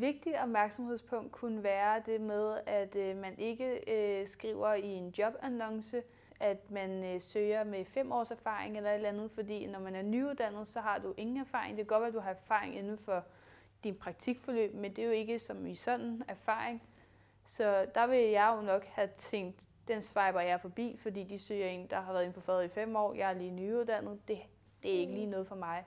Et vigtigt opmærksomhedspunkt kunne være det med, at øh, man ikke øh, skriver i en jobannonce, at man øh, søger med fem års erfaring eller et eller andet, fordi når man er nyuddannet, så har du ingen erfaring. Det kan godt være, at du har erfaring inden for din praktikforløb, men det er jo ikke som i sådan erfaring. Så der vil jeg jo nok have tænkt, den swiper jeg forbi, fordi de søger en, der har været inden for faget i fem år. Jeg er lige nyuddannet. Det, det er ikke lige noget for mig.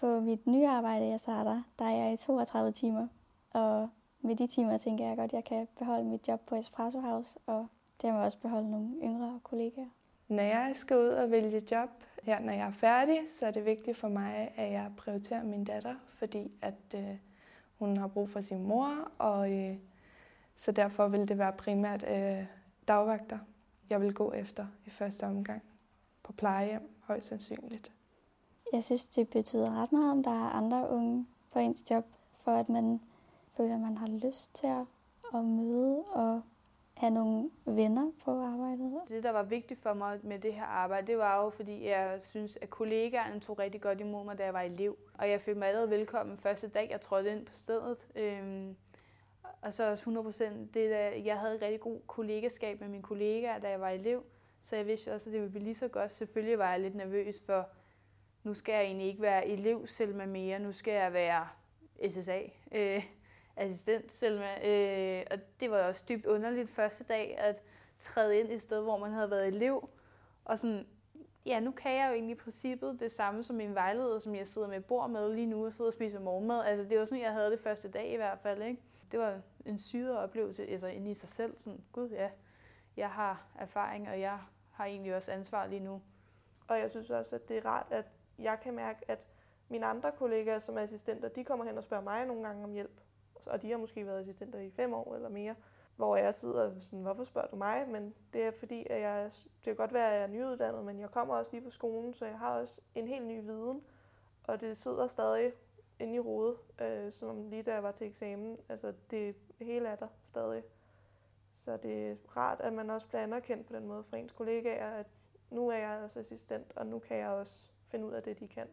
På mit nye arbejde, jeg starter, der er jeg i 32 timer. Og med de timer tænker jeg godt, at jeg kan beholde mit job på Espresso House, og dermed også beholde nogle yngre kollegaer. Når jeg skal ud og vælge job her, når jeg er færdig, så er det vigtigt for mig, at jeg prioriterer min datter, fordi at øh, hun har brug for sin mor, og øh, så derfor vil det være primært øh, dagvagter, jeg vil gå efter i første omgang på plejehjem, højst sandsynligt. Jeg synes, det betyder ret meget, om der er andre unge på ens job, for at man føler, man har lyst til at, at møde og have nogle venner på arbejdet. Det, der var vigtigt for mig med det her arbejde, det var jo, fordi jeg synes, at kollegaerne tog rigtig godt imod mig, da jeg var elev. Og jeg følte mig allerede velkommen første dag, jeg trådte ind på stedet. Øhm, og så også 100 procent det, der, jeg havde et rigtig god kollegaskab med mine kollegaer, da jeg var elev. Så jeg vidste også, at det ville blive lige så godt. Selvfølgelig var jeg lidt nervøs for, nu skal jeg egentlig ikke være elev selv med mere, nu skal jeg være SSA, øh, assistent Selma. Øh, og det var også dybt underligt første dag at træde ind i et sted, hvor man havde været elev. Og sådan, ja, nu kan jeg jo egentlig i princippet det samme som min vejleder, som jeg sidder med bord med lige nu og sidder og spiser morgenmad. Altså det var sådan, jeg havde det første dag i hvert fald. Ikke? Det var en syre oplevelse altså inde i sig selv. Sådan, gud ja, jeg har erfaring, og jeg har egentlig også ansvar lige nu. Og jeg synes også, at det er rart, at jeg kan mærke, at mine andre kollegaer som assistenter, de kommer hen og spørger mig nogle gange om hjælp. Og de har måske været assistenter i fem år eller mere. Hvor jeg sidder sådan, hvorfor spørger du mig? Men det er fordi, at jeg, det kan godt være, at jeg er nyuddannet, men jeg kommer også lige på skolen, så jeg har også en helt ny viden. Og det sidder stadig inde i hovedet, øh, som lige da jeg var til eksamen. Altså det hele er der stadig. Så det er rart, at man også bliver anerkendt på den måde fra ens kollegaer, at nu er jeg også assistent, og nu kan jeg også finde ud af det, de kan.